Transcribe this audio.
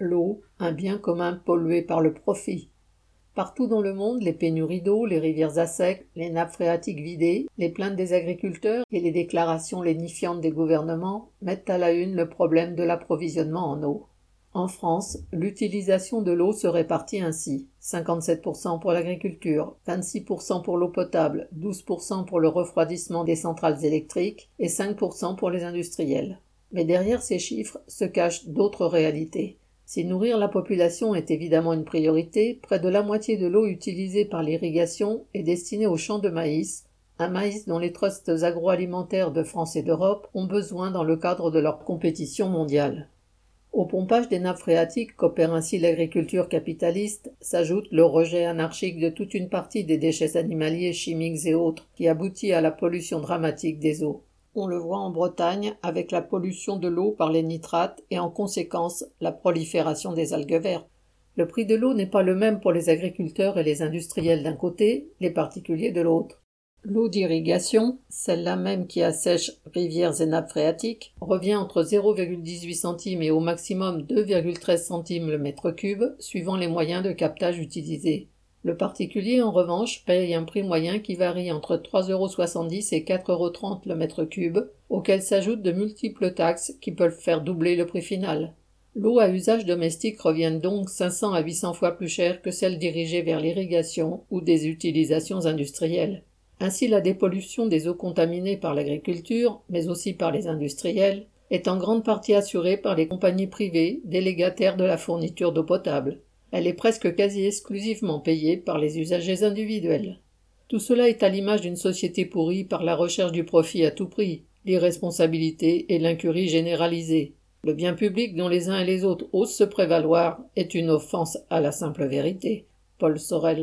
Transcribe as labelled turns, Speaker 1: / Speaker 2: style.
Speaker 1: l'eau, un bien commun pollué par le profit. Partout dans le monde, les pénuries d'eau, les rivières à sec, les nappes phréatiques vidées, les plaintes des agriculteurs et les déclarations lénifiantes des gouvernements mettent à la une le problème de l'approvisionnement en eau. En France, l'utilisation de l'eau se répartit ainsi 57% pour l'agriculture, 26% pour l'eau potable, 12% pour le refroidissement des centrales électriques et 5% pour les industriels. Mais derrière ces chiffres se cachent d'autres réalités. Si nourrir la population est évidemment une priorité, près de la moitié de l'eau utilisée par l'irrigation est destinée aux champs de maïs, un maïs dont les trusts agroalimentaires de France et d'Europe ont besoin dans le cadre de leur compétition mondiale. Au pompage des nappes phréatiques qu'opère ainsi l'agriculture capitaliste s'ajoute le rejet anarchique de toute une partie des déchets animaliers, chimiques et autres qui aboutit à la pollution dramatique des eaux. On le voit en Bretagne avec la pollution de l'eau par les nitrates et en conséquence la prolifération des algues vertes. Le prix de l'eau n'est pas le même pour les agriculteurs et les industriels d'un côté, les particuliers de l'autre. L'eau d'irrigation, celle-là même qui assèche rivières et nappes phréatiques, revient entre 0,18 centimes et au maximum 2,13 centimes le mètre cube, suivant les moyens de captage utilisés. Le particulier, en revanche, paye un prix moyen qui varie entre 3,70 euros et 4,30 euros le mètre cube, auquel s'ajoutent de multiples taxes qui peuvent faire doubler le prix final. L'eau à usage domestique revient donc 500 à 800 fois plus chère que celle dirigée vers l'irrigation ou des utilisations industrielles. Ainsi la dépollution des eaux contaminées par l'agriculture, mais aussi par les industriels, est en grande partie assurée par les compagnies privées délégataires de la fourniture d'eau potable. Elle est presque quasi exclusivement payée par les usagers individuels. Tout cela est à l'image d'une société pourrie par la recherche du profit à tout prix, l'irresponsabilité et l'incurie généralisée. Le bien public dont les uns et les autres osent se prévaloir est une offense à la simple vérité. Paul Sorel.